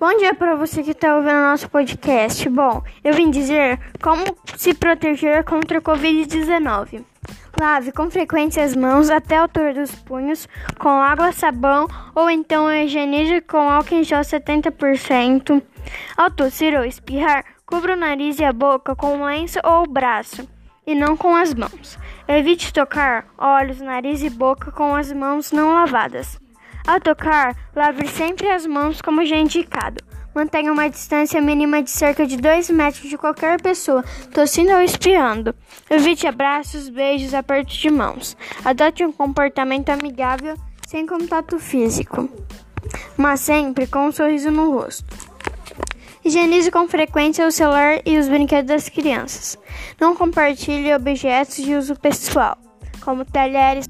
Bom dia para você que está ouvindo nosso podcast. Bom, eu vim dizer como se proteger contra a Covid-19. Lave com frequência as mãos até a altura dos punhos com água, sabão ou então higienize com álcool em gel 70%. Ao tossir ou espirrar, cubra o nariz e a boca com um lenço ou braço e não com as mãos. Evite tocar olhos, nariz e boca com as mãos não lavadas. Ao tocar, lave sempre as mãos como já indicado. Mantenha uma distância mínima de cerca de 2 metros de qualquer pessoa, tossindo ou espiando. Evite abraços, beijos, apertos de mãos. Adote um comportamento amigável sem contato físico, mas sempre com um sorriso no rosto. Higienize com frequência o celular e os brinquedos das crianças. Não compartilhe objetos de uso pessoal, como talheres.